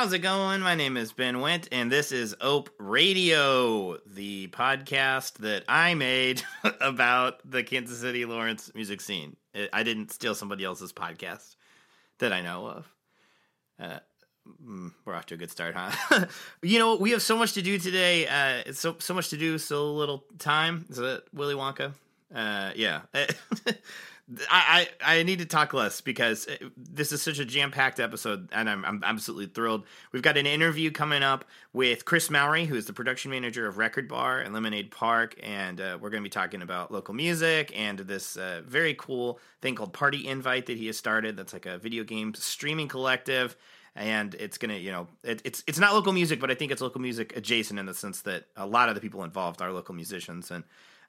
How's it going? My name is Ben Went, and this is Ope Radio, the podcast that I made about the Kansas City Lawrence music scene. I didn't steal somebody else's podcast that I know of. Uh, mm, we're off to a good start, huh? you know, we have so much to do today. Uh, it's so so much to do, so little time. Is it Willy Wonka? Uh, yeah. I, I, I need to talk less because uh, this is such a jam packed episode, and I'm, I'm absolutely thrilled. We've got an interview coming up with Chris Mowry, who is the production manager of Record Bar and Lemonade Park, and uh, we're going to be talking about local music and this uh, very cool thing called Party Invite that he has started. That's like a video game streaming collective, and it's gonna, you know, it, it's it's not local music, but I think it's local music adjacent in the sense that a lot of the people involved are local musicians, and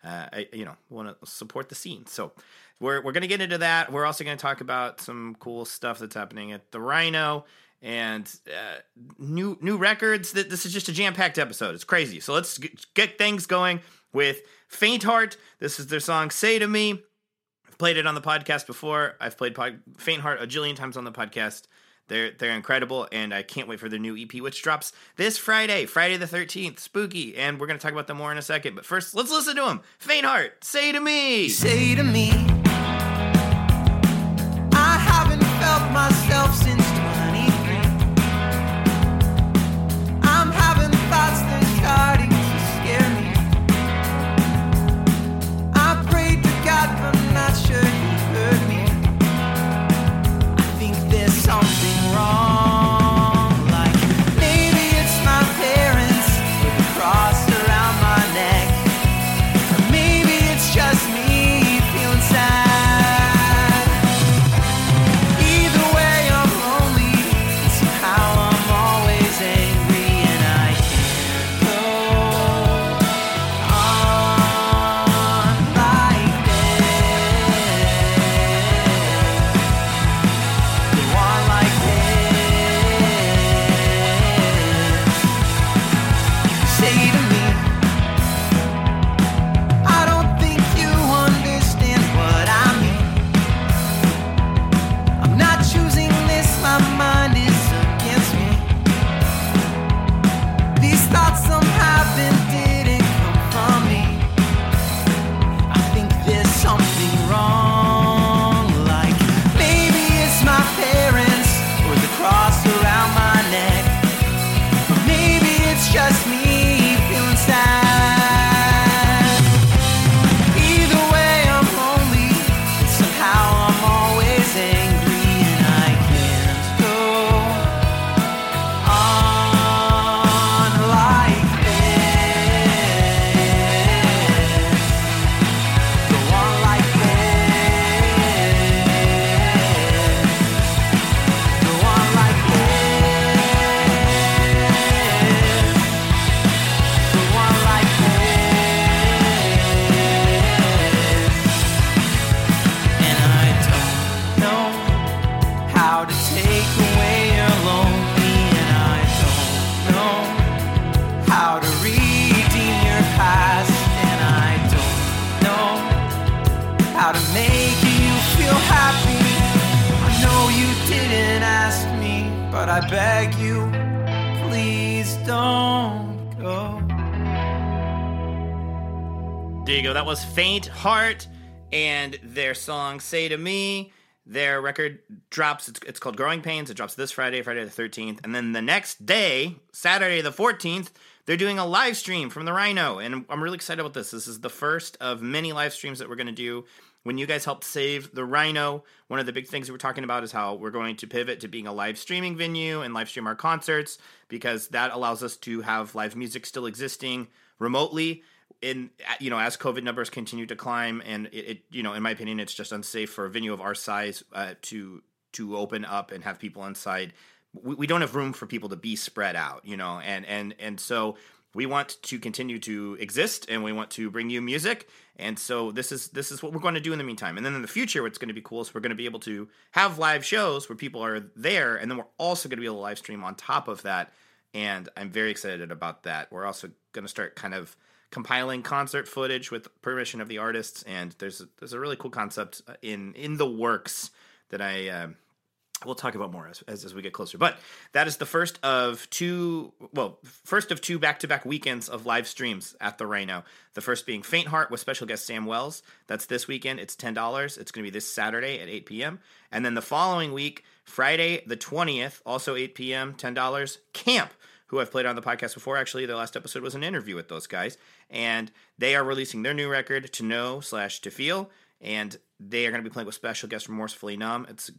uh, you know, want to support the scene. So we're we're gonna get into that. We're also gonna talk about some cool stuff that's happening at the Rhino and uh, new new records. That this is just a jam packed episode. It's crazy. So let's get things going with Faint Heart. This is their song "Say to Me." I've played it on the podcast before. I've played pod- Faint Heart a jillion times on the podcast. They're they're incredible, and I can't wait for their new EP, which drops this Friday, Friday the thirteenth. Spooky, and we're gonna talk about them more in a second. But first, let's listen to them. Faint Heart, say to me, say to me, I haven't felt myself since. Faint Heart and their song Say to Me. Their record drops, it's, it's called Growing Pains. It drops this Friday, Friday the 13th. And then the next day, Saturday the 14th, they're doing a live stream from the Rhino. And I'm really excited about this. This is the first of many live streams that we're going to do. When you guys helped save the Rhino, one of the big things we're talking about is how we're going to pivot to being a live streaming venue and live stream our concerts because that allows us to have live music still existing remotely in you know as COVID numbers continue to climb, and it, it, you know in my opinion it's just unsafe for a venue of our size uh, to to open up and have people inside. We, we don't have room for people to be spread out, you know, and and and so we want to continue to exist and we want to bring you music. And so this is this is what we're going to do in the meantime. And then in the future what's going to be cool is we're going to be able to have live shows where people are there and then we're also going to be able to live stream on top of that. And i'm very excited about that. We're also going to start kind of compiling concert footage with permission of the artists, and there's a, there's a really cool concept uh, in in the works that I uh, we'll talk about more as, as, as we get closer. But that is the first of two, well, first of two back to back weekends of live streams at the Rhino. The first being Faint Heart with special guest Sam Wells. That's this weekend. It's ten dollars. It's going to be this Saturday at eight p.m. And then the following week, Friday the twentieth, also eight p.m. Ten dollars. Camp who I've played on the podcast before. Actually, the last episode was an interview with those guys, and they are releasing their new record, To Know slash To Feel, and they are going to be playing with special guest Remorsefully Numb. It's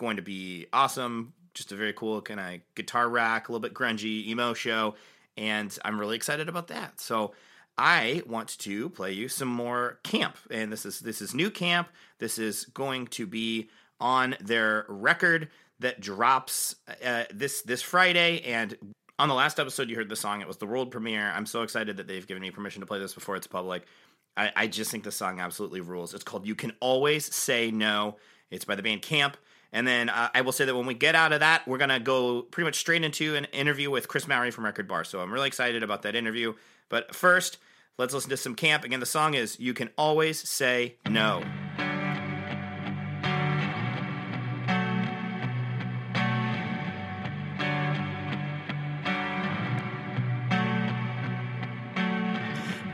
going to be awesome. Just a very cool kind of guitar rack, a little bit grungy emo show, and I'm really excited about that. So. I want to play you some more camp, and this is this is new camp. This is going to be on their record that drops uh, this this Friday, and on the last episode you heard the song. It was the world premiere. I'm so excited that they've given me permission to play this before it's public. I, I just think the song absolutely rules. It's called "You Can Always Say No." It's by the band Camp. And then uh, I will say that when we get out of that, we're going to go pretty much straight into an interview with Chris Mowry from Record Bar. So I'm really excited about that interview. But first, let's listen to some Camp. Again, the song is You Can Always Say No.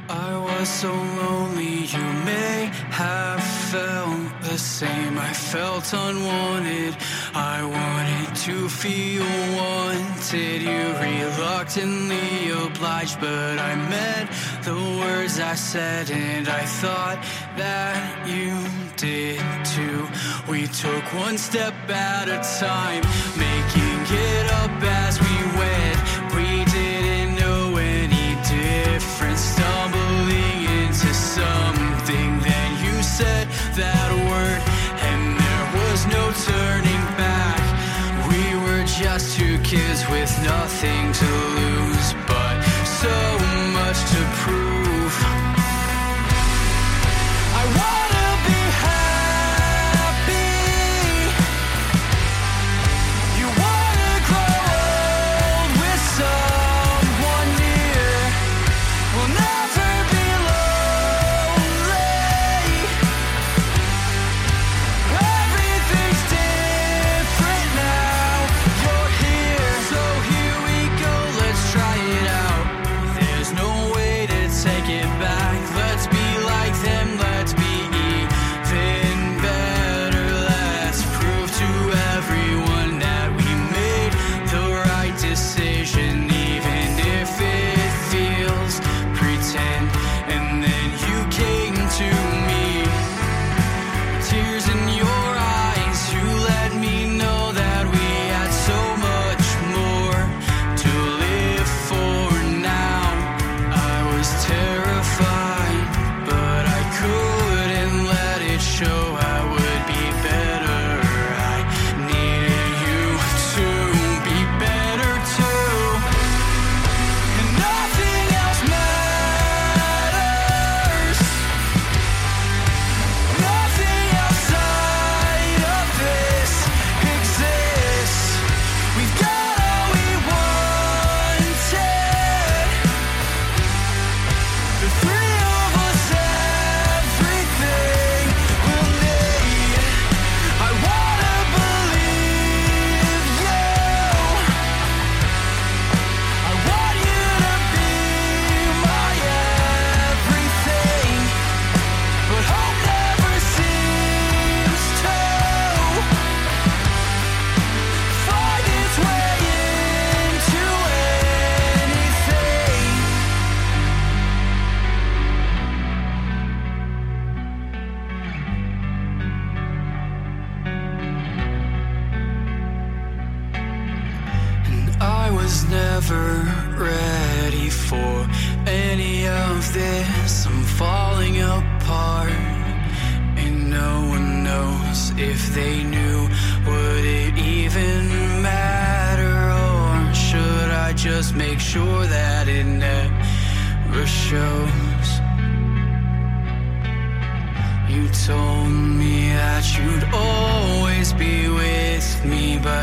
I was so lonely, you may have felt the same. I felt unwanted, I wanted to feel wanted. You reluctantly obliged, but I meant the words I said, and I thought that you did too. We took one step at a time, making it up as we went. Kids with nothing to lose, but so much to prove.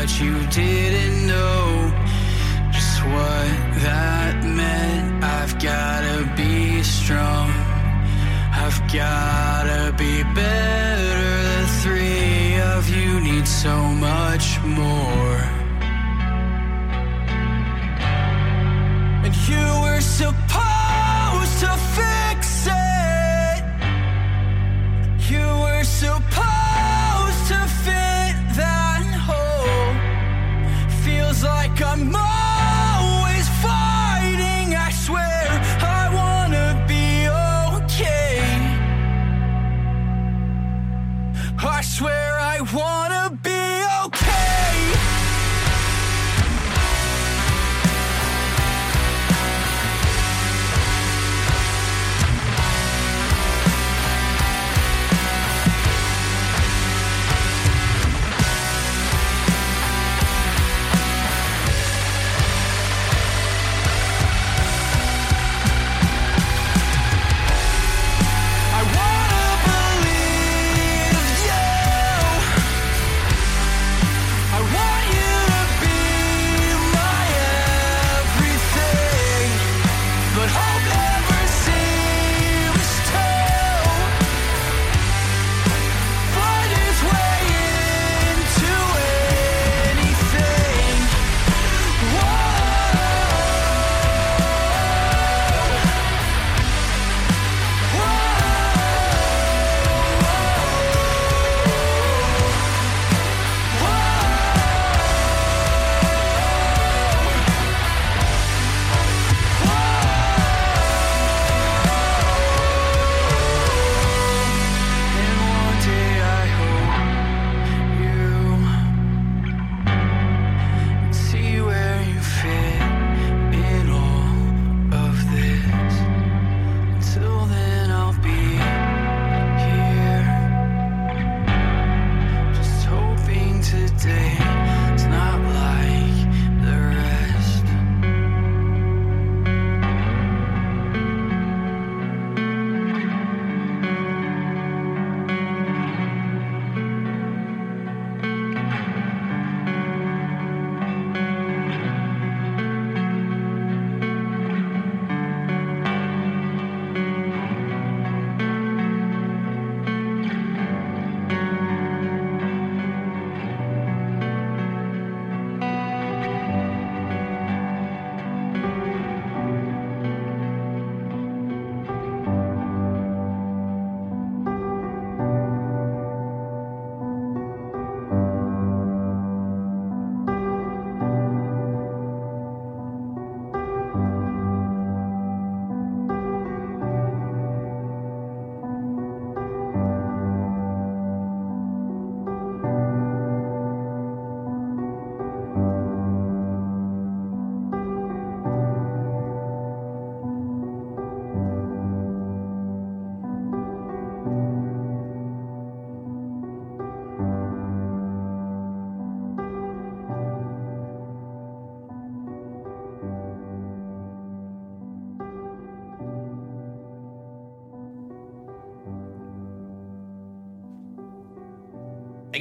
But you didn't know just what that meant. I've gotta be strong, I've gotta be better. The three of you need so much more.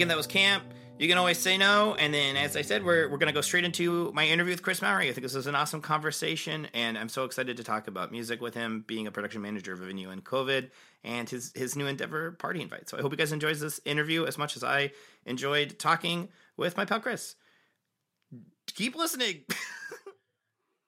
Again, that was Camp. You can always say no. And then, as I said, we're, we're going to go straight into my interview with Chris Mowry. I think this was an awesome conversation, and I'm so excited to talk about music with him, being a production manager of a venue in COVID, and his, his new endeavor, Party Invite. So I hope you guys enjoys this interview as much as I enjoyed talking with my pal Chris. Keep listening.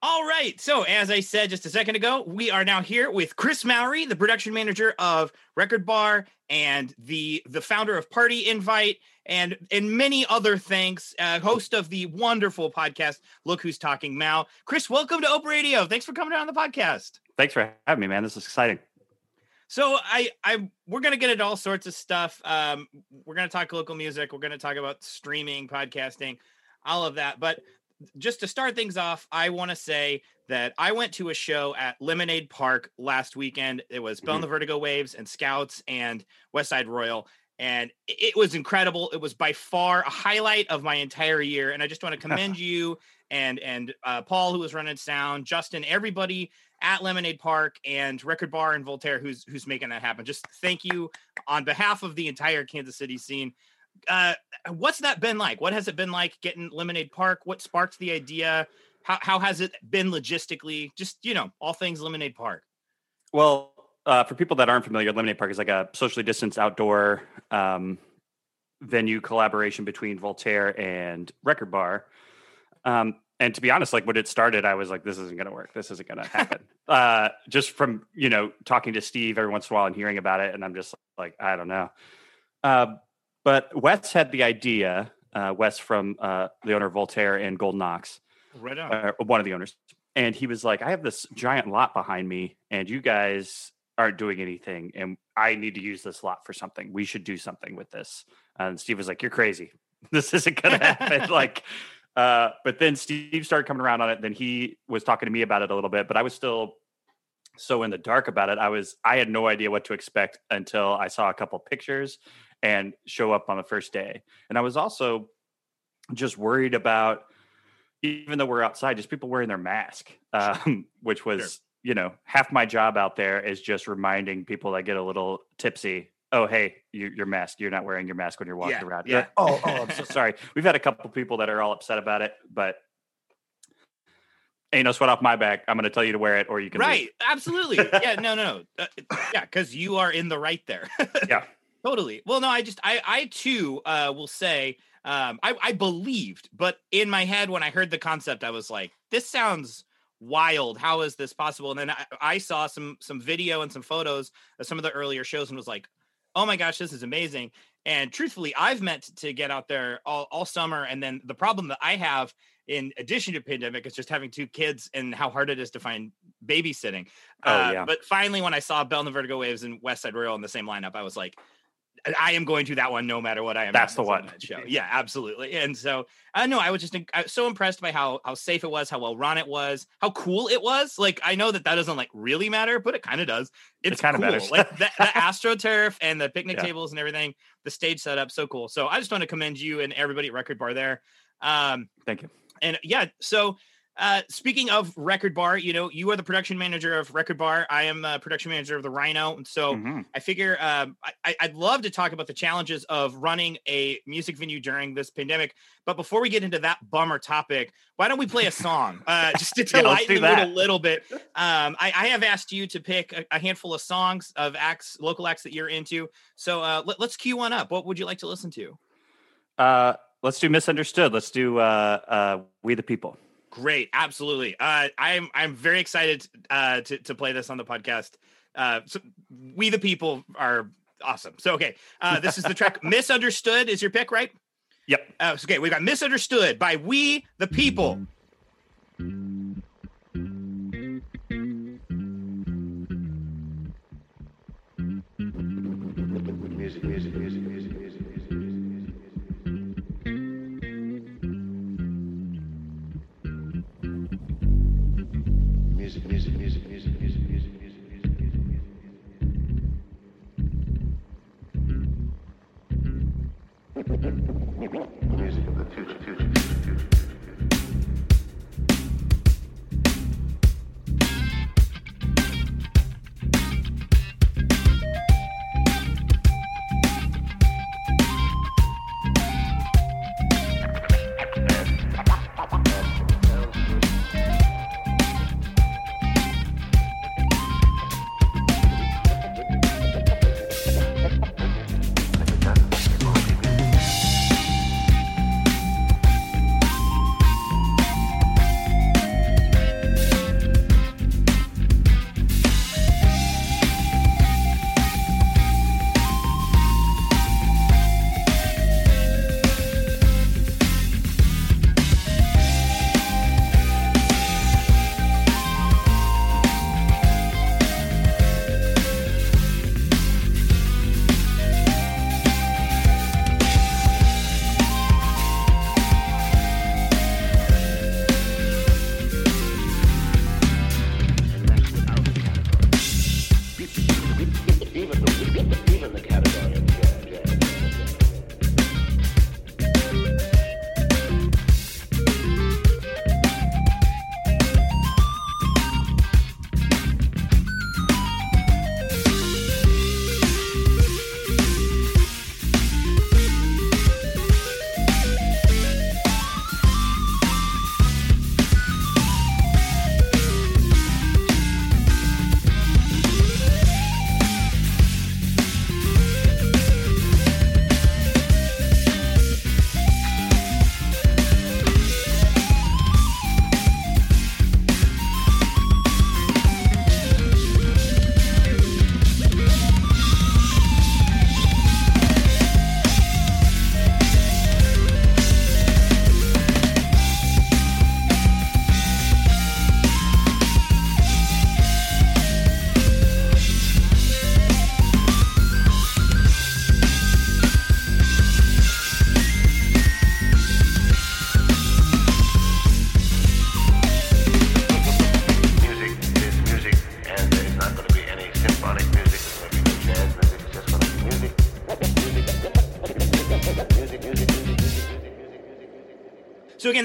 All right. So, as I said just a second ago, we are now here with Chris Mowry, the production manager of Record Bar and the the founder of Party Invite and and many other things, uh, host of the wonderful podcast Look Who's Talking Mal. Chris, welcome to Open Radio. Thanks for coming on the podcast. Thanks for having me, man. This is exciting. So I I we're gonna get into all sorts of stuff. Um, we're gonna talk local music. We're gonna talk about streaming, podcasting, all of that. But just to start things off, I want to say that I went to a show at Lemonade Park last weekend. It was Bell and the Vertigo Waves and Scouts and West Side Royal. And it- it was incredible. It was by far a highlight of my entire year. And I just want to commend you and and uh, Paul, who was running sound, Justin, everybody at Lemonade Park and Record Bar and Voltaire, who's who's making that happen. Just thank you on behalf of the entire Kansas City scene. Uh, what's that been like? What has it been like getting Lemonade Park? What sparked the idea? How how has it been logistically? Just you know, all things Lemonade Park. Well, uh, for people that aren't familiar, Lemonade Park is like a socially distanced outdoor um, venue collaboration between Voltaire and Record Bar. Um, and to be honest, like when it started, I was like, "This isn't going to work. This isn't going to happen." uh, just from you know talking to Steve every once in a while and hearing about it, and I'm just like, I don't know. Uh, but Wes had the idea. Uh, Wes from uh, the owner of Voltaire and Golden Ox, Right on. uh, one of the owners, and he was like, "I have this giant lot behind me, and you guys aren't doing anything, and I need to use this lot for something. We should do something with this." And Steve was like, "You're crazy. This isn't going to happen." like, uh, but then Steve started coming around on it. Then he was talking to me about it a little bit, but I was still so in the dark about it. I was I had no idea what to expect until I saw a couple pictures and show up on the first day. And I was also just worried about even though we're outside, just people wearing their mask, um, which was, Sure. you know, half my job out there is just reminding people that get a little tipsy. Oh, hey, you, your mask. You're not wearing your mask when you're walking Yeah, around. yeah. Oh, oh, I'm so sorry. We've had a couple people that are all upset about it, but ain't no sweat off my back. I'm going to tell you to wear it, or you can leave. Right. Absolutely. Yeah. No. No. no. Uh, yeah. Because you are in the right there. Yeah. Totally. Well, no. I just I I too uh, will say um, I I believed, but in my head when I heard the concept, I was like, this sounds wild. How is this possible? And then I, I saw some some video and some photos of some of the earlier shows and was like, oh my gosh, this is amazing. And truthfully, I've meant to get out there all, all summer. And then the problem that I have, in addition to pandemic, is just having two kids and how hard it is to find babysitting. Oh, Uh, yeah. But finally, when I saw Bell and the Vertigo Waves and West Side Royal in the same lineup, I was like, I am going to that one no matter what I am. That's the one. That show. Yeah, absolutely. And so I know I was just I was so impressed by how how safe it was, how well run it was, how cool it was. Like I know that that doesn't like really matter, but it kind of does. It's kinda cool. matters. like the, the astroturf and the picnic Yeah. tables and everything, the stage setup, so cool. So I just want to commend you and everybody at Record Bar there. Um, Thank you. and yeah, so uh, speaking of Record Bar, you know, you are the production manager of Record Bar. I am a production manager of the Rhino. And so Mhm. I figure um, I- I'd love to talk about the challenges of running a music venue during this pandemic. But before we get into that bummer topic, why don't we play a song uh, just to, Yeah, lighten the mood a little bit? Um, I, I have asked you to pick a, a handful of songs of acts, local acts that you're into. So uh, let, let's cue one up. What would you like to listen to? Uh, let's do misunderstood. Let's do uh, uh, we the people. Great, absolutely. Uh, I'm I'm very excited uh, to to play this on the podcast. Uh, so we the people are awesome. So okay, uh, this is the track "Misunderstood" is your pick, right? Yep. Uh, okay, we got "Misunderstood" by We the People.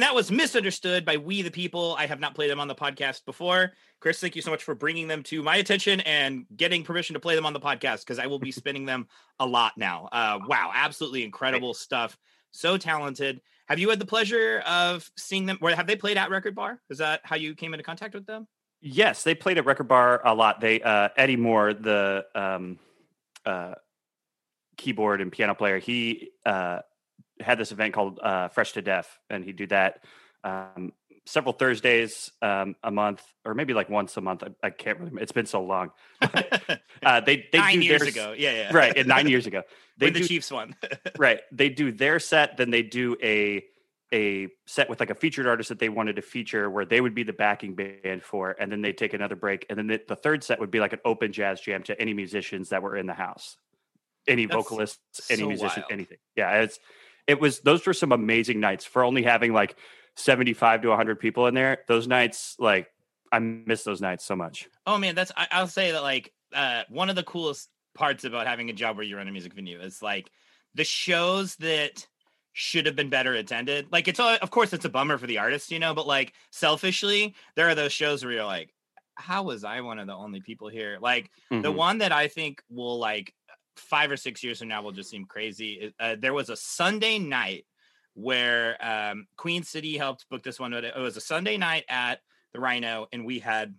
Again, that was misunderstood by we the people. I have not played them on the podcast before. Chris, thank you so much for bringing them to my attention and getting permission to play them on the podcast because I will be spinning them a lot now. Uh, wow, absolutely incredible stuff. So talented. Have you had the pleasure of seeing them? Or have they played at Record Bar? Is that how you came into contact with them? Yes, they played at Record Bar a lot. They uh, Eddie Moore, the um, uh, keyboard and piano player, he uh, had this event called uh, Fresh to Death, and he'd do that um, several Thursdays um, a month, or maybe like once a month. I, I can't remember. It's been so long. uh, they they Nine do years their- ago. Yeah, yeah. right? And nine years ago, they When the do Chiefs won. right they do their set then they do a a set with like a featured artist that they wanted to feature where they would be the backing band for and then they take another break and then the, the third set would be like an open jazz jam to any musicians that were in the house any That's vocalists any so musician wild. anything yeah it's it was those were some amazing nights for only having like 75 to 100 people in there those nights like i miss those nights so much Oh man, that's I, I'll say that like uh one of the coolest parts about having a job where you run a music venue is like the shows that should have been better attended. Like it's all, of course it's a bummer for the artist, you know, but like selfishly, there are those shows where you're like, how was I one of the only people here? Like the Mhm. one that I think will like five or six years from now will just seem crazy. Uh, there was a Sunday night where um, Queen City helped book this one, but it was a Sunday night at the Rhino, and we had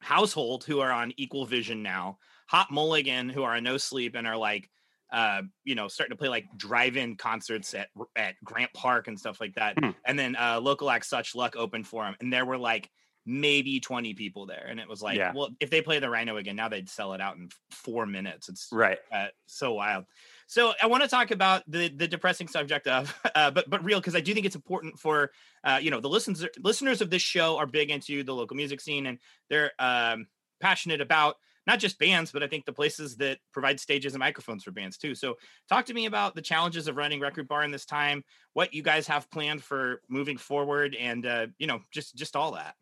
Household who are on Equal Vision now, Hot Mulligan who are on No Sleep and are like, uh, you know, starting to play like drive-in concerts at at Grant Park and stuff like that, Hmm. and then uh, local act Such Luck opened for them, and there were like maybe 20 people there and it was like Yeah. well if they play the rhino again now they'd sell it out in four minutes it's right uh, so wild. So I want to talk about the the depressing subject of, uh, but but real because I do think it's important for uh, you know the listeners listeners of this show are big into the local music scene and they're um, passionate about not just bands but I think the places that provide stages and microphones for bands too. So talk to me about the challenges of running Record Bar in this time, what you guys have planned for moving forward, and uh, you know just just all that.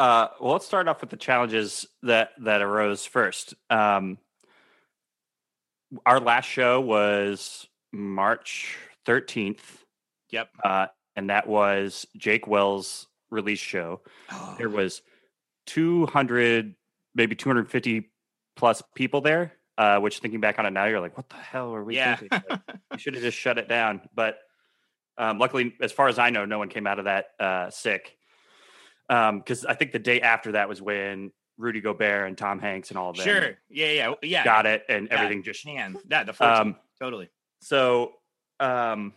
Uh, well, let's start off with the challenges that that arose first. Um, our last show was March thirteenth, Yep. uh, and that was Jake Wells' release show. There was two hundred, maybe two hundred fifty plus people there. Uh, which, thinking back on it now, you're like, "What the hell are we yeah. thinking?" Like, we should have just shut it down. But um, luckily, as far as I know, no one came out of that uh, sick. Because I think the day after that was when Rudy Gobert and Tom Hanks and all of them sure. Yeah. Yeah. Yeah. got it, and Yeah. everything just Man, that the 14th, um, totally. so um,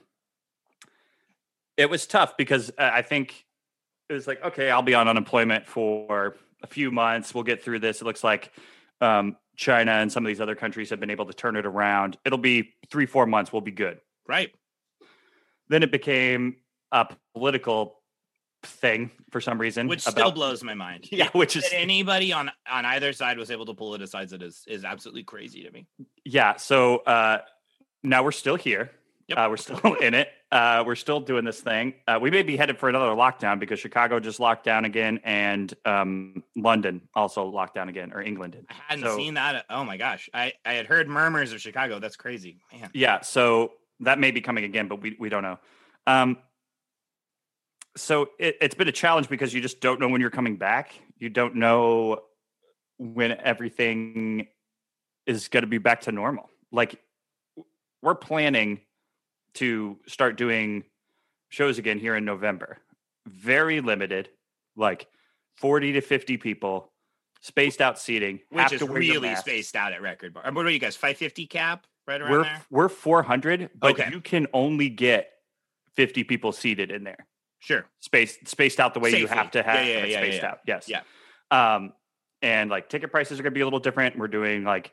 it was tough because I think it was like, okay, I'll be on unemployment for a few months. We'll get through this. It looks like um, China and some of these other countries have been able to turn it around. It'll be three, four months. We'll be good. Right. Then it became a political thing for some reason, Which still blows my mind. Yeah, which is That anybody on on either side was able to politicize it is is absolutely crazy to me. yeah. So uh, now we're still here. Yep. Uh, we're still in it. Uh, we're still doing this thing. Uh, we may be headed for another lockdown because Chicago just locked down again, and um, London also locked down again, or England did. I hadn't So- seen that. Oh my gosh. I, I had heard murmurs of Chicago. That's crazy. Man. Yeah, so that may be coming again, but we we don't know. Um, so it, it's been a challenge because you just don't know when you're coming back. You don't know when everything is going to be back to normal. Like we're planning to start doing shows again here in November. Very limited, like 40 to 50 people, spaced out seating. Which have is to wear your really spaced out at record bar. What are you guys? 550 cap? Right around we're there? we're 400 but Okay. you can only get 50 people seated in there Sure. spaced spaced out the way you have to have yeah, it yeah, spaced yeah. out yes Yeah. um and like ticket prices are going to be a little different we're doing like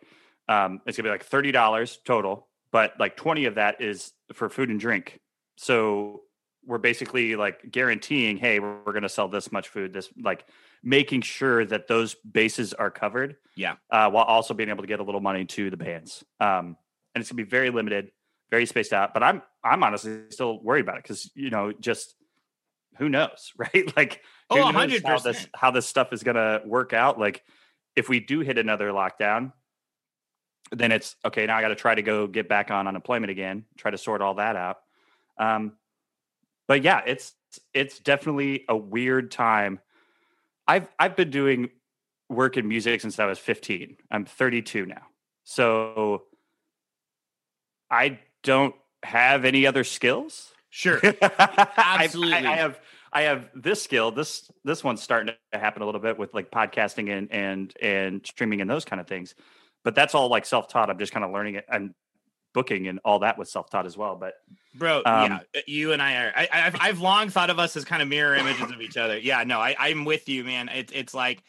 um it's going to be like $30 total but like 20 of that is for food and drink so we're basically like guaranteeing hey we're, we're going to sell this much food this like making sure that those bases are covered Yeah. uh, while also being able to get a little money to the bands um and it's going to be very limited very spaced out but i'm i'm honestly still worried about it because you know just who knows right like Oh, who knows 100%. how this how this stuff is going to work out like if we do hit another lockdown then it's okay now i got to try to go get back on unemployment again try to sort all that out um but yeah it's it's definitely a weird time. I've I've been doing work in music since I was 15. I'm 32 now. So I don't have any other skills. Sure. Absolutely. I, I have I have this skill. This this one's starting to happen a little bit with like podcasting and and and streaming and those kind of things. But that's all like self taught. I'm just kind of learning it and booking and all that was self taught as well. But Bro, Um, yeah, you and I are. I, I've, I've long thought of us as kind of mirror images of each other. Yeah, no, I, I'm with you, man. It's it's like,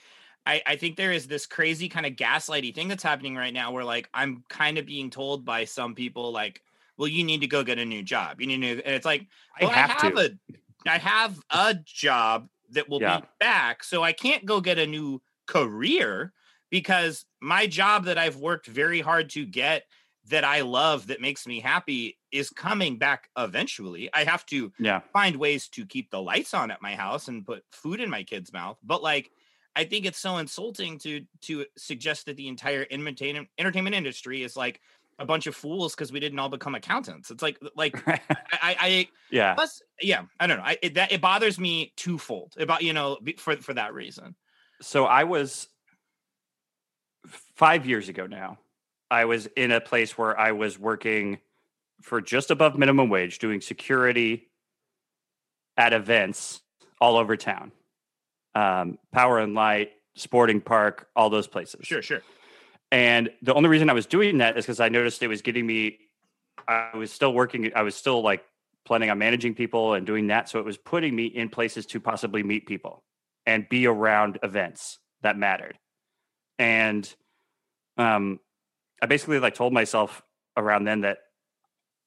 I, I think there is this crazy kind of gaslighty thing that's happening right now, where like I'm kind of being told by some people, like, well, you need to go get a new job. You need to, and it's like, I well, have, I have to. a, I have a job that will Yeah. be back, so I can't go get a new career because my job that I've worked very hard to get that I love that makes me happy is coming back eventually. I have to yeah. find ways to keep the lights on at my house and put food in my kid's mouth. But like I think it's so insulting to to suggest that the entire entertainment entertainment industry is like a bunch of fools because we didn't all become accountants. It's like like I, I, I yeah. plus yeah I don't know I it, that it bothers me twofold about you know for for that reason. So I was five years ago now. I was in a place where I was working for just above minimum wage, doing security at events all over town, um, Power and Light, Sporting Park, all those places. Sure, sure. And the only reason I was doing that is because I noticed it was getting me. I was still working. I was still like planning on managing people and doing that. So it was putting me in places to possibly meet people and be around events that mattered. And um, I basically like told myself around then that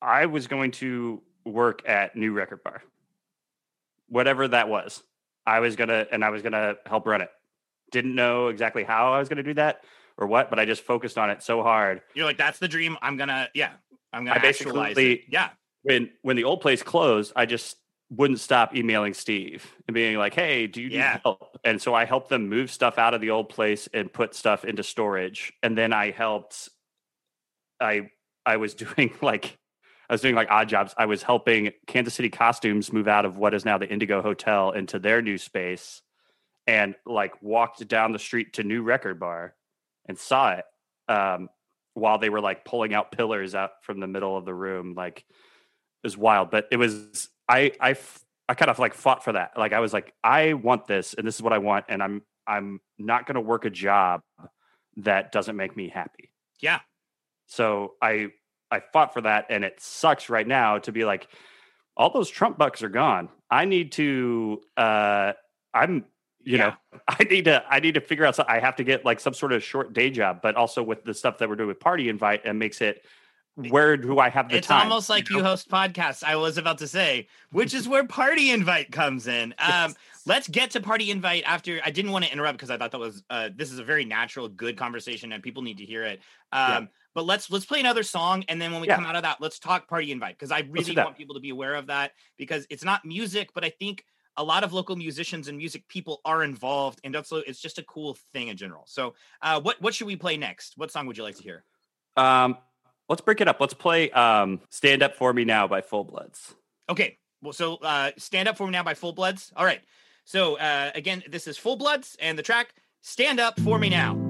I was going to work at New Record Bar, whatever that was. I was gonna, and I was gonna help run it. Didn't know exactly how I was gonna do that or what, but I just focused on it so hard. You're like that's the dream. I'm gonna yeah. I'm gonna I basically- Yeah. when when the old place closed, I just wouldn't stop emailing Steve and being like, "Hey, do you need help?" And so I helped them move stuff out of the old place and put stuff into storage. And then I helped. I I was doing like I was doing like odd jobs. I was helping Kansas City Costumes move out of what is now the Indigo Hotel into their new space, and like walked down the street to New Record Bar and saw it um, while they were like pulling out pillars out from the middle of the room. Like it was wild, but it was I I f- I kind of like fought for that. Like I was like I want this and this is what I want and I'm I'm not going to work a job that doesn't make me happy. Yeah. So I I fought for that and it sucks right now to be like all those Trump bucks are gone. I need to uh I'm you Yeah. know I need to I need to figure out so I have to get like some sort of short day job but also with the stuff that we're doing with party invite and makes it where do I have the time? it's almost like you know? host podcasts. I was about to say, which is where Party Invite comes in. Um, let's get to Party Invite after. I didn't want to interrupt because I thought that was uh, this is a very natural, good conversation, and people need to hear it. Um, Yeah. But let's let's play another song, and then when we Yeah. come out of that, let's talk Party Invite because I really want people to be aware of that because it's not music, but I think a lot of local musicians and music people are involved, and also it's just a cool thing in general. So, uh, what what should we play next? What song would you like to hear? Um, let's break it up. Let's play um, "Stand Up for Me Now" by Full Bloods. Okay. Well, so uh, stand up for me now by Full Bloods. All right. So uh, again, this is Full Bloods and the track "Stand Up for Me Now."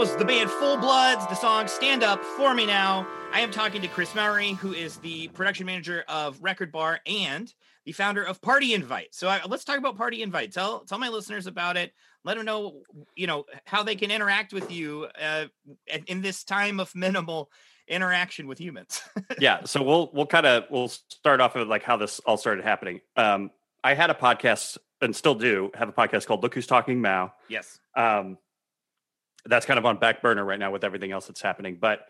Was the band Full Bloods, the song Stand Up For Me Now. I am talking to Chris Mowry, who is the production manager of Record Bar and the founder of Party Invite. So I, let's talk about Party Invite. Tell tell my listeners about it. Let them know, you know, how they can interact with you uh, in- this time of minimal interaction with humans. yeah so we'll we'll kind of we'll start off with like how this all started happening um i had a podcast and still do have a podcast called look who's talking now yes. um that's kind of on back burner right now with everything else that's happening. But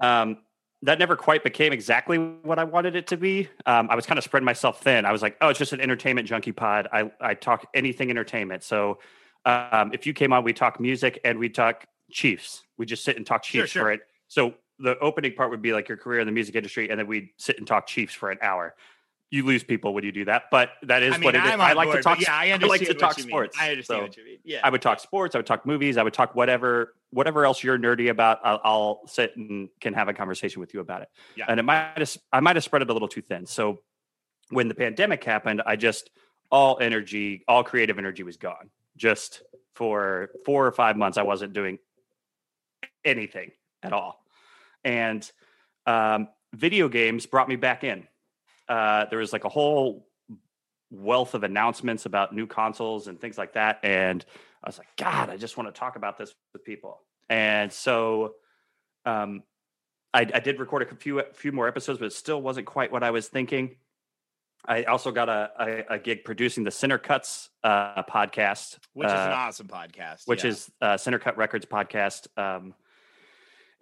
um that never quite became exactly what i wanted it to be. Um i was kind of spreading myself thin. I was like oh it's just an entertainment junkie pod. I i talk anything entertainment. So um if you came on we talk music and we talk chiefs. We just sit and talk Sure, chiefs sure. for it. So the opening part would be like your career in the music industry and then we'd sit and talk chiefs for an hour you lose people when you do that but that is I mean, what it is i like board, to talk Yeah, I I like to talk you mean. sports, I understand so what you mean. Yeah. I would talk sports. I would talk movies. I would talk whatever, whatever else you're nerdy about. I'll, I'll sit and can have a conversation with you about it. Yeah. And it might have, I might have spread it a little too thin. So when the pandemic happened, I just all energy, all creative energy was gone. Just for four or five months, I wasn't doing anything at all. And um, video games brought me back in. Uh, there was like a whole wealth of announcements about new consoles and things like that. And I was like, God, I just want to talk about this with people. And so um, I, I did record a few few more episodes, but it still wasn't quite what I was thinking. I also got a, a, a gig producing the Center Cuts uh, podcast, which is an uh, awesome podcast. which yeah. is uh, Center Cut Records podcast. Um,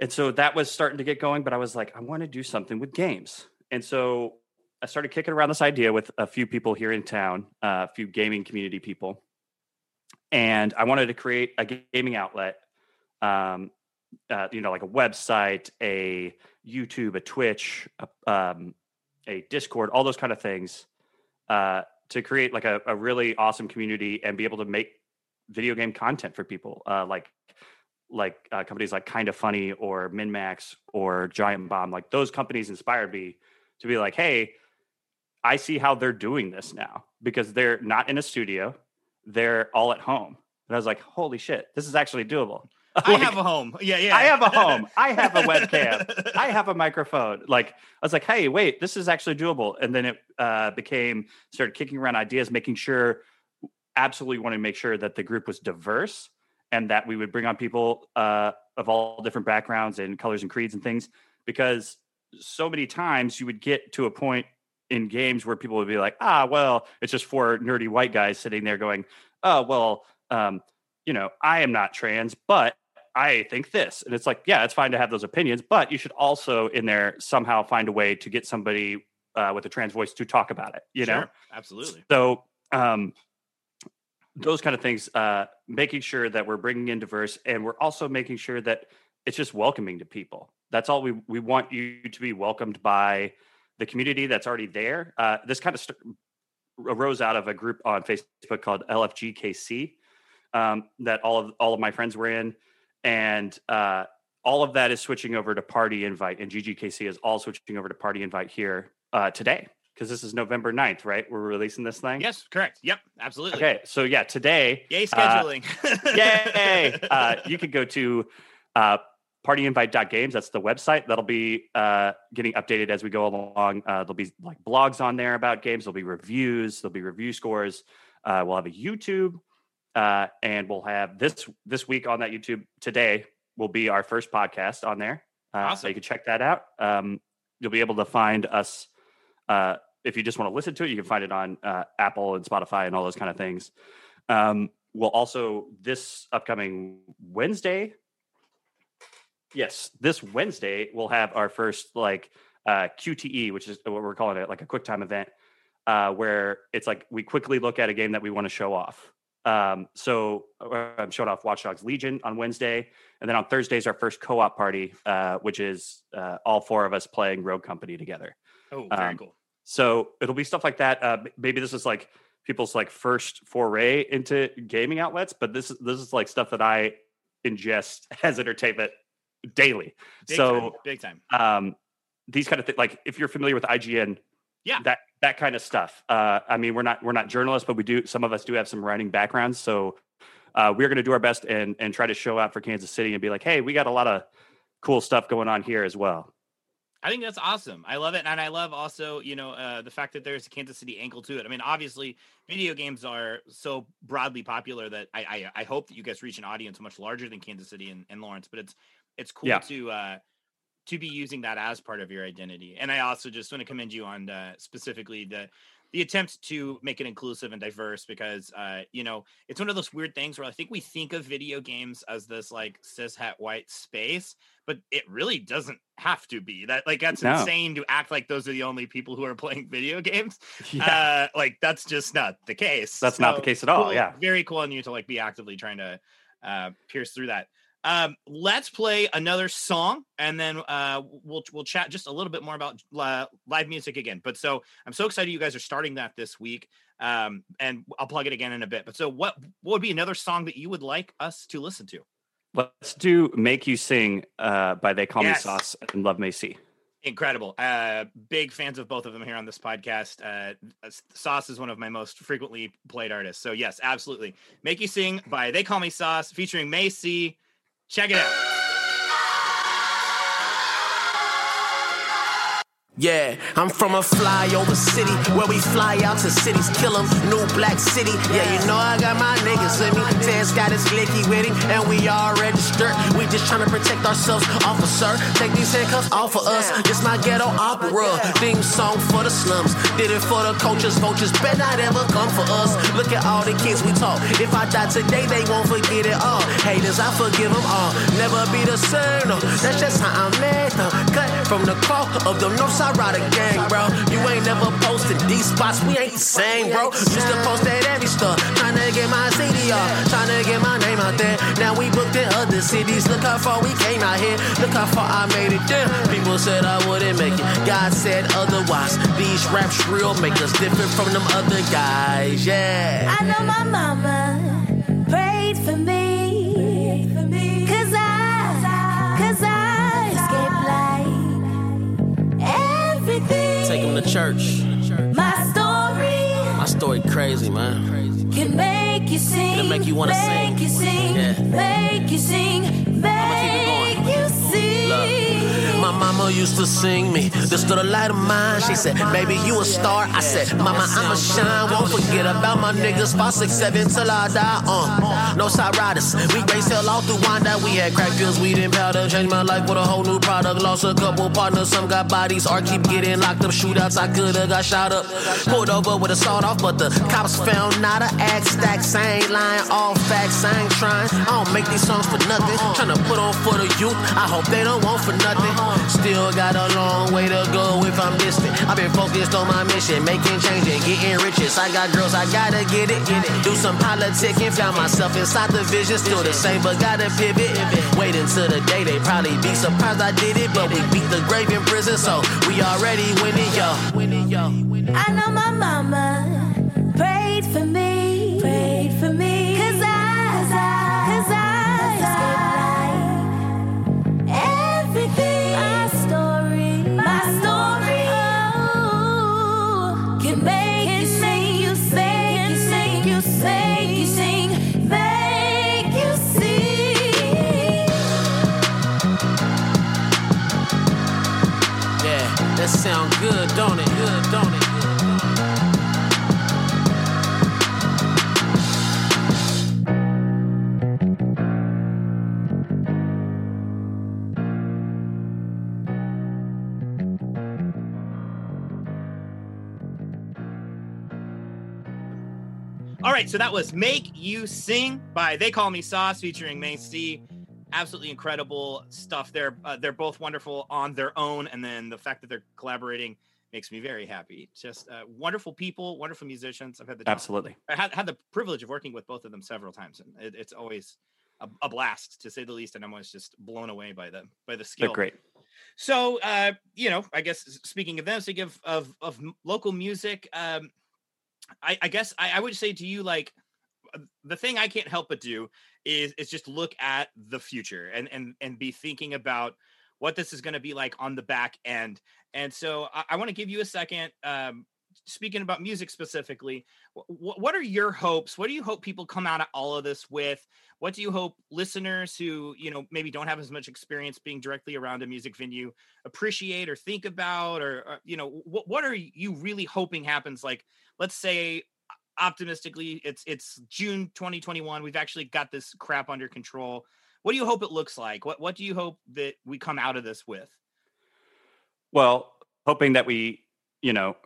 and so that was starting to get going, but I was like, I want to do something with games. And so I started kicking around this idea with a few people here in town, uh, a few gaming community people. And I wanted to create a gaming outlet, um, uh, you know, like a website, a YouTube, a Twitch, a, um, a Discord, all those kind of things, uh, to create like a, a really awesome community and be able to make video game content for people, uh, like like uh, companies like Kind of Funny or MinnMax or Giant Bomb. Like those companies inspired me to be like, hey, I see how they're doing this now because they're not in a studio, they're all at home. And I was like, holy shit, this is actually doable. I have a home. Yeah, yeah. I have a home. I have a webcam. I have a microphone. Like I was like, hey, wait, this is actually doable. And then it uh, became started kicking around ideas, making sure, absolutely wanted to make sure that the group was diverse and that we would bring on people uh, of all different backgrounds and colors and creeds and things. Because so many times you would get to a point in games where people would be like, ah, well, it's just four nerdy white guys sitting there going, oh, well, um, you know, I am not trans, but I think this. And it's like, yeah, it's fine to have those opinions, but you should also in there somehow find a way to get somebody uh, with a trans voice to talk about it, you know? Absolutely. So, um, those kind of things, uh, making sure that we're bringing in diverse and we're also making sure that it's just welcoming to people. That's all we, we want you to be welcomed by the community that's already there. Uh, this kind of st- arose out of a group on Facebook called LFGKC um, that all of all of my friends were in, and uh, all of that is switching over to Party Invite, and GGKC is all switching over to Party Invite here uh, today because this is November 9th, right? We're releasing this thing. Yes, correct. Yep, absolutely. Okay, so yeah, today, Yay, uh, scheduling. yay! uh, you could go to uh, partyinvite.games. That's the website. That'll be uh, getting updated as we go along. Uh, there'll be like blogs on there about games. There'll be reviews. There'll be review scores. Uh, we'll have a YouTube, uh, and we'll have this this week on that YouTube today will be our first podcast on there. Uh, So you can check that out. Um, you'll be able to find us uh, if you just want to listen to it. You can find it on uh, Apple and Spotify and all those kind of things. Um, we'll also this upcoming Wednesday. Yes, this Wednesday we'll have our first like uh, QTE, which is what we're calling it, like a quick time event, uh, where it's like we quickly look at a game that we want to show off. Um, so I'm showing off Watch Dogs Legion on Wednesday, and then on Thursday is our first co-op party, uh, which is uh, all four of us playing Rogue Company together. oh, very um, cool. So it'll be stuff like that. Uh, maybe this is like people's like first foray into gaming outlets, but this this is like stuff that I ingest as entertainment daily. Big so time, big time. um, these kind of things, like if you're familiar with IGN Yeah. that that kind of stuff. Uh, I mean, we're not we're not journalists, but we do. Some of us do have some writing backgrounds, so uh, we're going to do our best and and try to show out for Kansas City and be like, hey, we got a lot of cool stuff going on here as well. I think that's awesome. I love it, and I love also, you know, uh, the fact that there's a Kansas City angle to it. I mean, obviously, video games are so broadly popular that I I, I hope that you guys reach an audience much larger than Kansas City and, and Lawrence. But it's it's cool Yeah. to uh, to be using that as part of your identity. And I also just want to commend you on uh, specifically the the attempt to make it inclusive and diverse because uh, you know it's one of those weird things where I think we think of video games as this like cis het white space, but it really doesn't have to be. That like that's No. insane to act like those are the only people who are playing video games. Yeah, Uh, like that's just not the case. That's not the case at all, cool- yeah. very cool on you to like be actively trying to uh, pierce through that. Um, let's play another song, and then uh, we'll we'll chat just a little bit more about uh, live music again. But so I'm so excited you guys are starting that this week, um, and I'll plug it again in a bit. But so what what would be another song that you would like us to listen to? let's do "Make You Sing" uh, by They Call Yes. Me Sauce and Love Macy. Incredible. Uh, big fans of both of them here on this podcast. Uh, Sauce is one of my most frequently played artists. So, yes, absolutely. Make You Sing by They Call Me Sauce featuring Macy. Check it out. Yeah, I'm from a flyover city where we fly out to cities, kill 'em. New Black City. Yeah, you know I got my niggas with me. Ted's got his glicky with him, and we all registered. We just tryna protect ourselves, officer. Take these handcuffs off of us. This my ghetto opera. Theme song for the slums. Did it for the coaches, vultures. Bet not ever come for us. Look at all the kids we taught. If I die today, they won't forget it all. Haters, I forgive them all. Never be the same, no. That's just how I'm made, though. Cut from the call of the Northside Rider gang, bro. You ain't never posted these spots, we ain't same, bro. Used to post at every store, trying to get my CD off, trying to get my name out there. Now we booked in other cities. Look how far we came out here. Look how far I made it there. People said I wouldn't make it. God said otherwise. These raps real make us different from them other guys, yeah. I know my mama prayed for me. Everything. Take them to church. My story My story crazy, man. can make you sing. It'll make you wanna sing. Make you sing. Yeah. Make you sing. Make you. My mama used to sing me. This to the light of mine. She said, Baby, you a star. I said, Mama, I'ma shine. Won't forget about my niggas. Five, six, seven till I die. Uh, no side riders. We race hell all through Wanda. We had crack pills, weed and powder. Changed my life with a whole new product. Lost a couple partners. Some got bodies or keep getting locked up. Shootouts, I coulda got shot up. Pulled over with a sawed off, but the cops found not a axe stacks. I ain't lying, all facts. I ain't trying. I don't make these songs for nothing. Tryna put on for the youth. I hope they don't want for nothing. Uh-huh. Still got a long way to go if I'm distant. I've been focused on my mission, making changes, getting riches. I got girls, I gotta get it. Get it. Do some politicking, found myself inside the vision. Still the same, but gotta pivot. Wait until the day they probably be surprised I did it. But we beat the grave in prison, so we already. Winning, yo. I know my mama sound good, don't it? Good, don't it? All right, so that was "Make You Sing" by They Call Me Sauce, featuring Macy. Absolutely incredible stuff. They're uh, they're both wonderful on their own, and then the fact that they're collaborating makes me very happy. Just uh, wonderful people, wonderful musicians. I've had the Absolutely. I had, had the privilege of working with both of them several times, and it, it's always a, a blast to say the least. And I'm always just blown away by them by the skill. They're great. So, uh, you know, I guess speaking of them, speaking of of, of local music, um, I, I guess I, I would say to you, like, the thing I can't help but do is is just look at the future and and and be thinking about what this is going to be like on the back end. And so I, I want to give you a second. Um, speaking about music specifically, wh- wh- what are your hopes? What do you hope people come out of all of this with? What do you hope listeners who you know maybe don't have as much experience being directly around a music venue appreciate or think about, or, or you know what what are you really hoping happens? Like, let's say optimistically, it's it's June 2021. We've actually got this crap under control. What do you hope it looks like? What what do you hope that we come out of this with? Well, hoping that we, you know,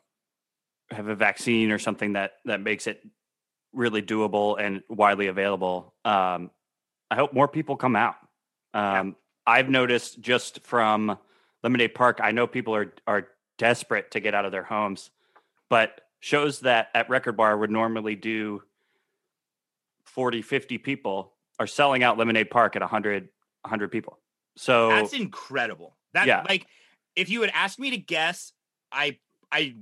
have a vaccine or something that that makes it really doable and widely available. Um, I hope more people come out. Um, I've noticed just from Lemonade Park, I know people are are desperate to get out of their homes, but shows that at Record Bar would normally do 40, 50 people are selling out Lemonade Park at 100, 100 people. So That's incredible. That Yeah. like if you had asked me to guess, i i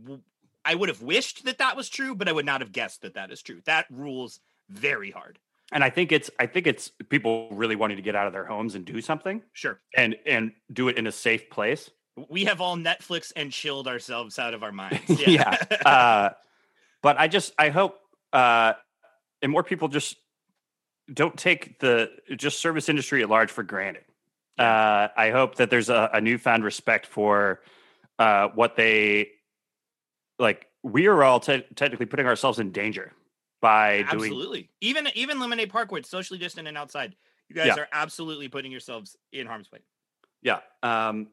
i would have wished that that was true, but I would not have guessed that that is true. That rules very hard. and I think it's I think it's people really wanting to get out of their homes and do something Sure. and and do it in a safe place. We have all Netflix and chilled ourselves out of our minds. yeah. Uh, but I just I hope uh, and more people just don't take the just service industry at large for granted. Uh, I hope that there's a, a newfound respect for uh, what they like. We are all te- technically putting ourselves in danger by doing absolutely. Even even Lemonade Park, where it's socially distant and outside, you guys Yeah. are absolutely putting yourselves in harm's way. Yeah. Um,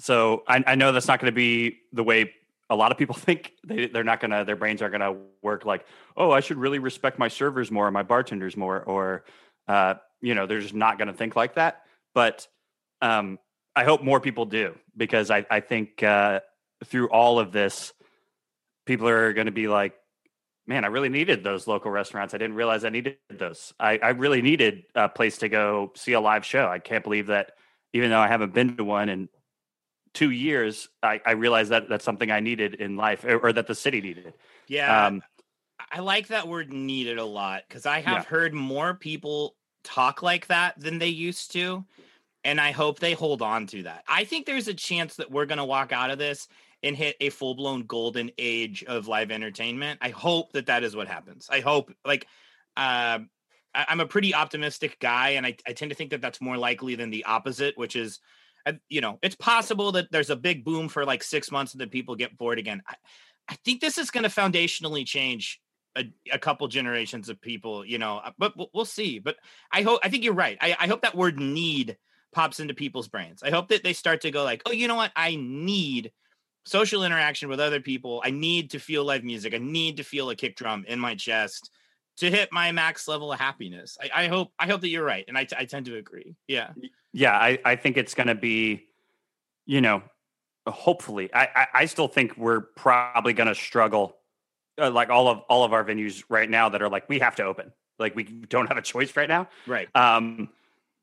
so I, I know that's not going to be the way a lot of people think. They, they're not going to, their brains aren't going to work like, oh, I should really respect my servers more, my bartenders more, or, uh, you know, they're just not going to think like that. But um, I hope more people do because I, I think uh, through all of this, people are going to be like, man, I really needed those local restaurants. I didn't realize I needed those. I, I really needed a place to go see a live show. I can't believe that even though I haven't been to one in two years, I, I realized that that's something I needed in life or, or that the city needed. Yeah. Um, I like that word needed a lot because I have Yeah. heard more people talk like that than they used to. And I hope they hold on to that. I think there's a chance that we're going to walk out of this and hit a full blown golden age of live entertainment. I hope that that is what happens. I hope, like, um, I, I'm a pretty optimistic guy, and I, I tend to think that that's more likely than the opposite, which is, uh, you know, it's possible that there's a big boom for like six months and then people get bored again. I, I think this is going to foundationally change a, a couple generations of people, you know, uh, but we'll, see. But I hope, I think you're right. I, I hope that word need pops into people's brains. I hope that they start to go like, oh, you know what? I need social interaction with other people. I need to feel live music. I need to feel a kick drum in my chest to hit my max level of happiness. I, I hope, I hope that you're right. And I, t- I tend to agree. Yeah. yeah, I, I think it's going to be, you know, hopefully, I, I, I still think we're probably going to struggle, uh, like all of all of our venues right now that are like we have to open, like we don't have a choice right now. Right. Um,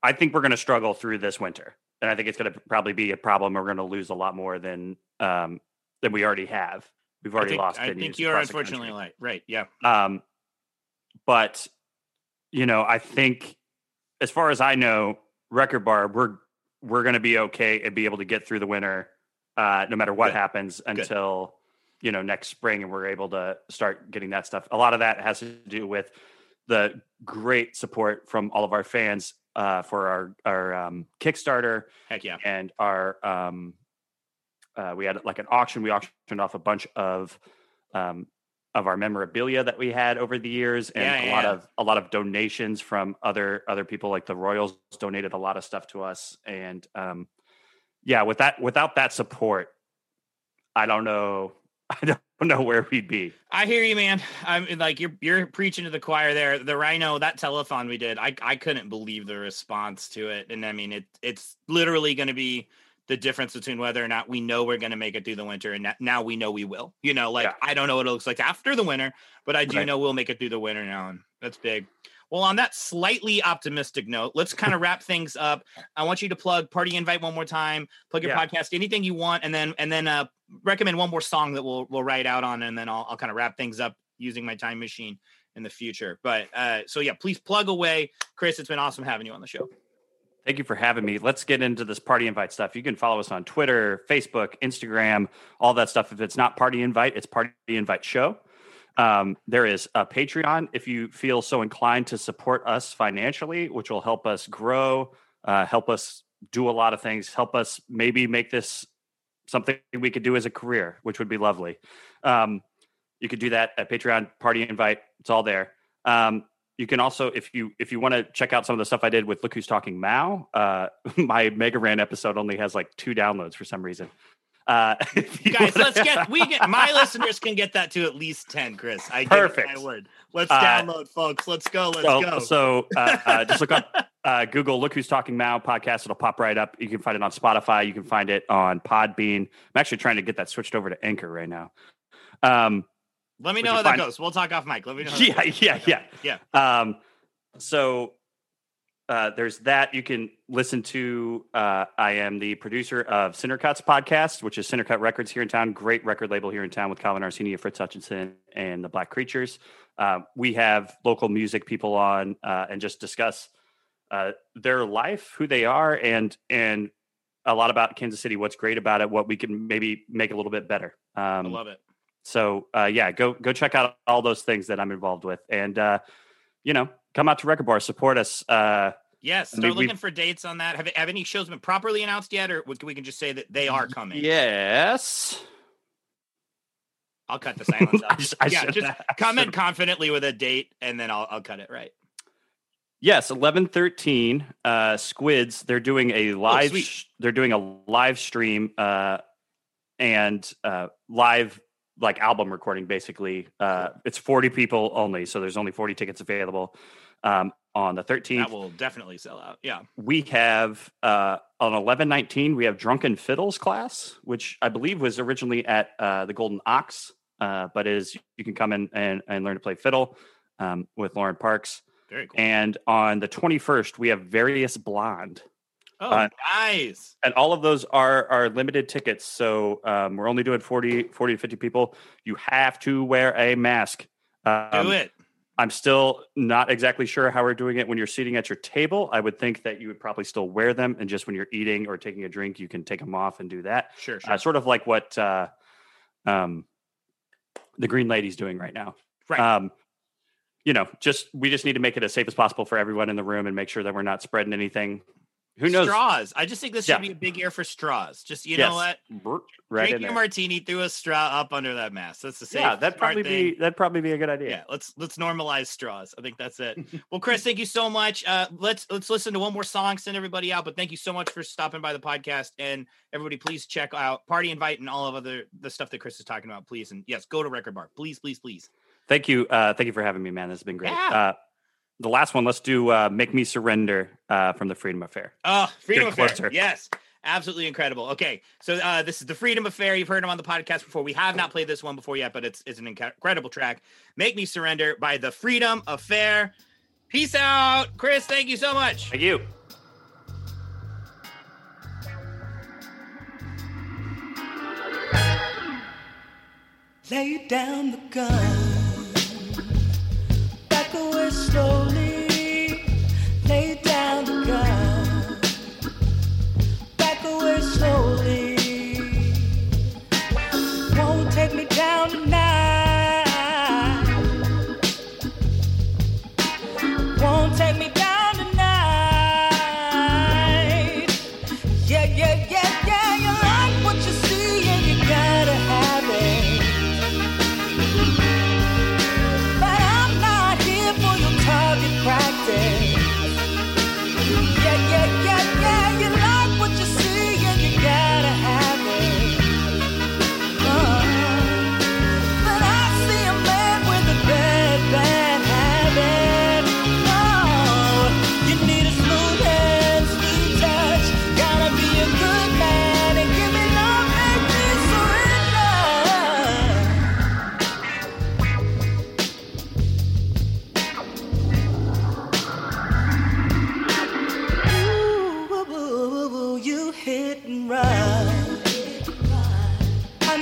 I think we're going to struggle through this winter, and I think it's going to probably be a problem. We're going to lose a lot more than um, than we already have. We've I already think, lost. I think you're unfortunately right. Right. Yeah. Um, but you know, I think as far as I know, Record Bar, we're we're going to be okay and be able to get through the winter, uh, no matter what Good. happens until you know next spring, and we're able to start getting that stuff. A lot of that has to do with the great support from all of our fans uh, for our our um, Kickstarter Heck yeah. and our um uh, we had like an auction we auctioned off a bunch of um of our memorabilia that we had over the years and Yeah, a lot of a lot of donations from other other people like the royals donated a lot of stuff to us and um yeah with that without that support i don't know i don't know where we'd be I hear you, man. I'm like you're you're preaching to the choir there. The Rhino, that telethon we did, I I couldn't believe the response to it. And I mean, it it's literally going to be the difference between whether or not we know we're going to make it through the winter and now we know we will. You know, like Yeah. I don't know what it looks like after the winter, but I do Right. know we'll make it through the winter now, and that's big. Well, on that slightly optimistic note, let's kind of wrap things up. I want you to plug Party Invite one more time, plug your Yeah. podcast, anything you want, and then and then uh, recommend one more song that we'll we'll write out on, and then I'll, I'll kind of wrap things up using my time machine in the future. But uh, so yeah, please plug away, Chris. It's been awesome having you on the show. Thank you for having me. Let's get into this party invite stuff. You can follow us on Twitter, Facebook, Instagram, all that stuff. If it's not party invite, it's party invite show. Um, there is a Patreon if you feel so inclined to support us financially, which will help us grow, uh, help us do a lot of things, help us maybe make this something we could do as a career, which would be lovely. Um, you could do that at Patreon Party Invite. It's all there. Um, you can also, if you if you want to check out some of the stuff I did with Look Who's Talking Mao, uh, my Mega Ran episode only has like two downloads for some reason. Uh, Guys, wanna- let's get we get my listeners can get that to at least ten, Chris. I Perfect. my word. Let's Uh, download, folks. Let's go. Let's so, go. so uh, uh, just look up uh, Google "Look Who's Talking Mao" podcast. It'll pop right up. You can find it on Spotify. You can find it on Podbean. I'm actually trying to get that switched over to Anchor right now. Um, Let me know how that goes. We'll talk off mic. Let me know. How that yeah, goes. yeah, yeah. Yeah. Um, so uh, there's that. You can listen to. Uh, I am the producer of Cindercuts podcast, which is Cindercut Records here in town. Great record label here in town with Calvin Arsenia, Fritz Hutchinson, and the Black Creatures. Uh, we have local music people on uh, and just discuss uh, their life, who they are, and and a lot about Kansas City. What's great about it? What we can maybe make a little bit better. I Um, love it. So uh, yeah, go go check out all those things that I'm involved with, and uh, you know, come out to Record Bar, support us. Uh, Yes. I Start we've- looking for dates on that. Have have any shows been properly announced yet, or we can just say that they are coming? yes, I'll cut the silence I out. sh- I yeah, just I come in confidently with a date, and then I'll I'll cut it right. yes, eleven thirteen. Uh, Squids, they're doing a live. Oh, they're doing a live stream uh, and uh, live like album recording. Basically, uh, it's forty people only, so there's only forty tickets available. Um, on the 13th, That will definitely sell out. Yeah. we have uh, on eleven nineteen we have drunken fiddles class which i believe was originally at uh, the golden ox uh, but is you can come in and, and learn to play fiddle um, with lauren parks Very cool. and on the 21st we have various blonde oh, uh, nice. and all of those are are limited tickets so um, we're only doing 40 40 to 50 people you have to wear a mask um, Do it. I'm still not exactly sure how we're doing it when you're seating at your table. I would think that you would probably still wear them, and just when you're eating or taking a drink, you can take them off and do that. Sure, sure. Uh, sort of like what uh, um, the Green Lady's doing right now. Right. Um, you know, just we just need to make it as safe as possible for everyone in the room and make sure that we're not spreading anything. Who knows? Straws. I just think this should be a big year for straws. Just you Yes. know what? Right your martini through a straw up under that mask. That's the same. Yeah, that'd probably thing. be that'd probably be a good idea. Yeah, let's let's normalize straws. I think that's it. well, Chris, thank you so much. Uh, let's let's listen to one more song, send everybody out. But thank you so much for stopping by the podcast, and everybody, please check out Party Invite and all of other the stuff that Chris is talking about. Please, and yes, go to Record Bar, please, please, please. Thank you. Uh, thank you for having me, man. This has been great. Yeah. Uh, the last one, let's do uh, "Make Me Surrender" uh, from the Freedom Affair. Oh, Freedom Get Affair. closer. Yes. Absolutely incredible. Okay, so uh, this is the Freedom Affair. You've heard him on the podcast before. We have not played this one before yet, but it's it's an incredible track. "Make Me Surrender" by the Freedom Affair. Peace out, Chris. Thank you so much. Thank you. Lay down the gun. Away slowly.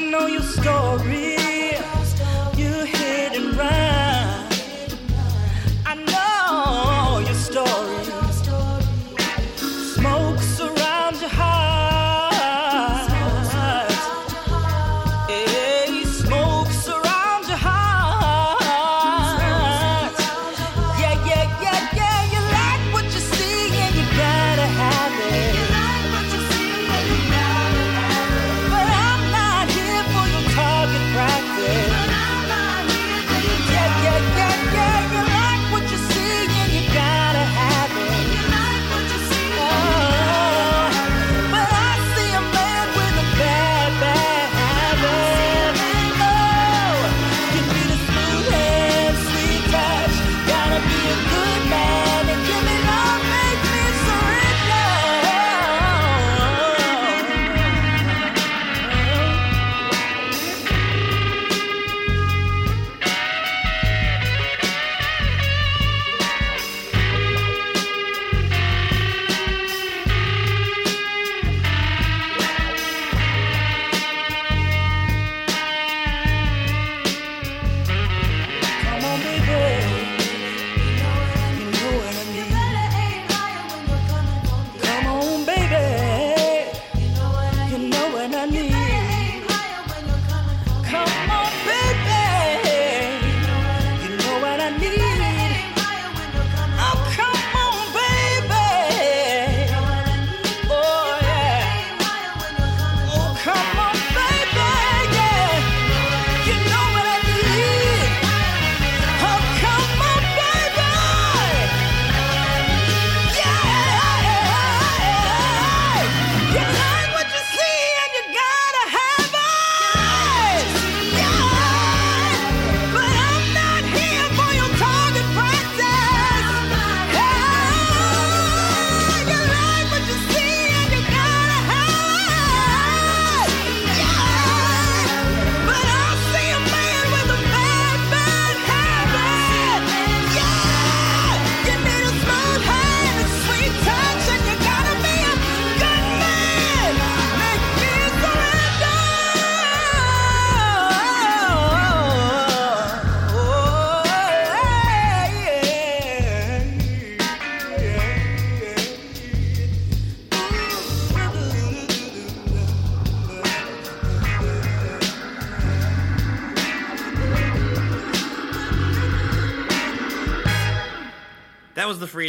know your story.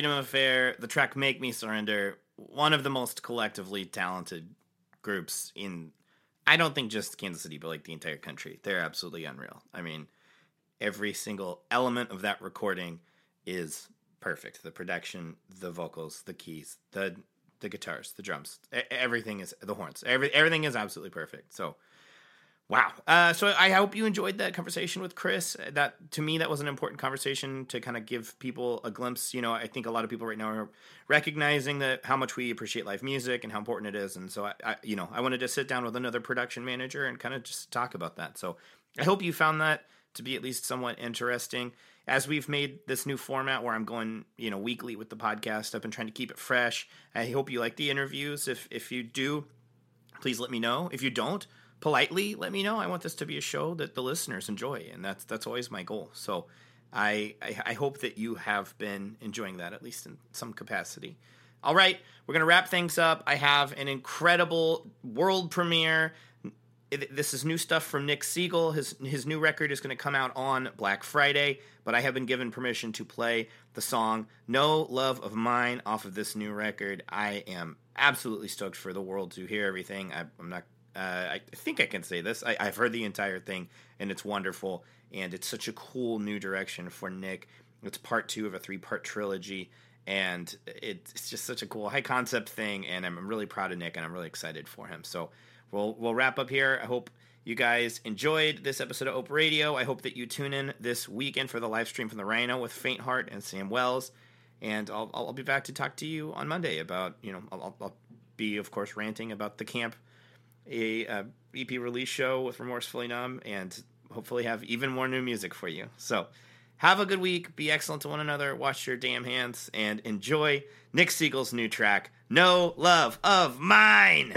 Freedom Affair. The track "Make Me Surrender." One of the most collectively talented groups in. I don't think just Kansas City, but like the entire country. They're absolutely unreal. I mean, every single element of that recording is perfect. The production, the vocals, the keys, the the guitars, the drums, everything is the horns. Every everything is absolutely perfect. So, wow. Uh, so I hope you enjoyed that conversation with Chris. That to me, that was an important conversation to kind of give people a glimpse. You know, I think a lot of people right now are recognizing that how much we appreciate live music and how important it is. And so I, I you know, I wanted to sit down with another production manager and kind of just talk about that. So I hope you found that to be at least somewhat interesting. As we've made this new format where I'm going, you know, weekly with the podcast, I've been trying to keep it fresh. I hope you like the interviews. If if you do, please let me know. If you don't, politely let me know. I want this to be a show that the listeners enjoy, and that's that's always my goal. So I I, I hope that you have been enjoying that at least in some capacity. All right, we're gonna wrap things up. I have an incredible world premiere. This is new stuff from Nick Siegel. His his new record is going to come out on Black Friday, but I have been given permission to play the song "No Love of Mine" off of this new record. I am absolutely stoked for the world to hear everything. I, I'm not. Uh, I think I can say this. I, I've heard the entire thing, and it's wonderful. And it's such a cool new direction for Nick. It's part two of a three part trilogy, and it's just such a cool high concept thing. And I'm really proud of Nick, and I'm really excited for him. So we'll we'll wrap up here. I hope you guys enjoyed this episode of Ope Radio. I hope that you tune in this weekend for the live stream from the Rhino with Faint Heart and Sam Wells. And I'll I'll be back to talk to you on Monday about you know I'll- I'll be of course ranting about the camp a uh, EP release show with Remorsefully Numb and hopefully have even more new music for you. So have a good week. Be excellent to one another. Wash your damn hands and enjoy Nick Siegel's new track, No Love of Mine.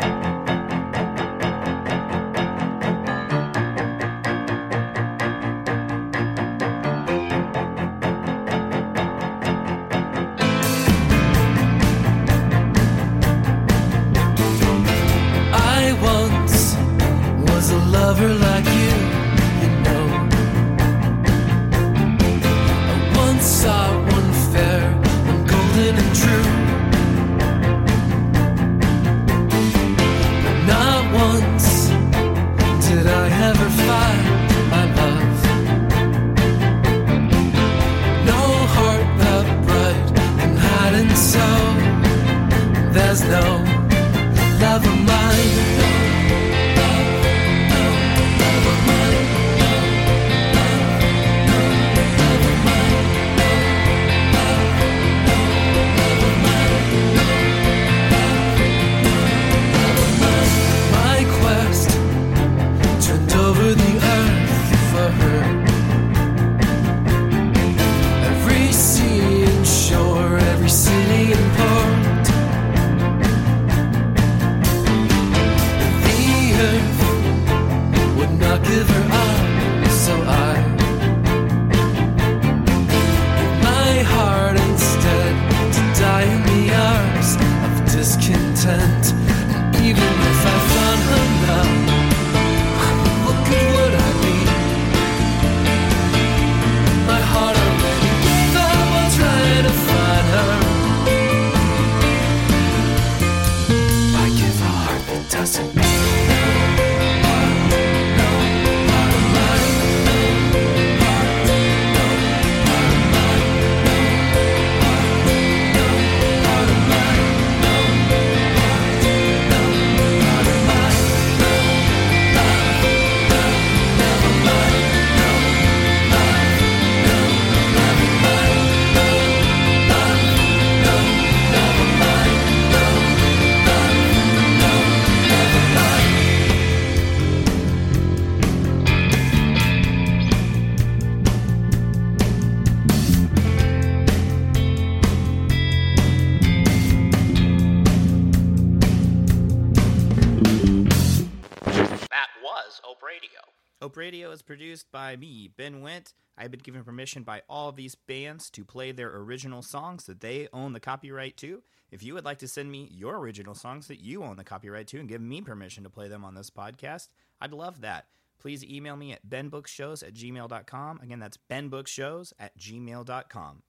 By me, Ben Went. I've been given permission by all of these bands to play their original songs that they own the copyright to. If you would like to send me your original songs that you own the copyright to and give me permission to play them on this podcast, I'd love that. Please email me at benbookshows at gmail.com. Again, that's benbookshows at gmail.com.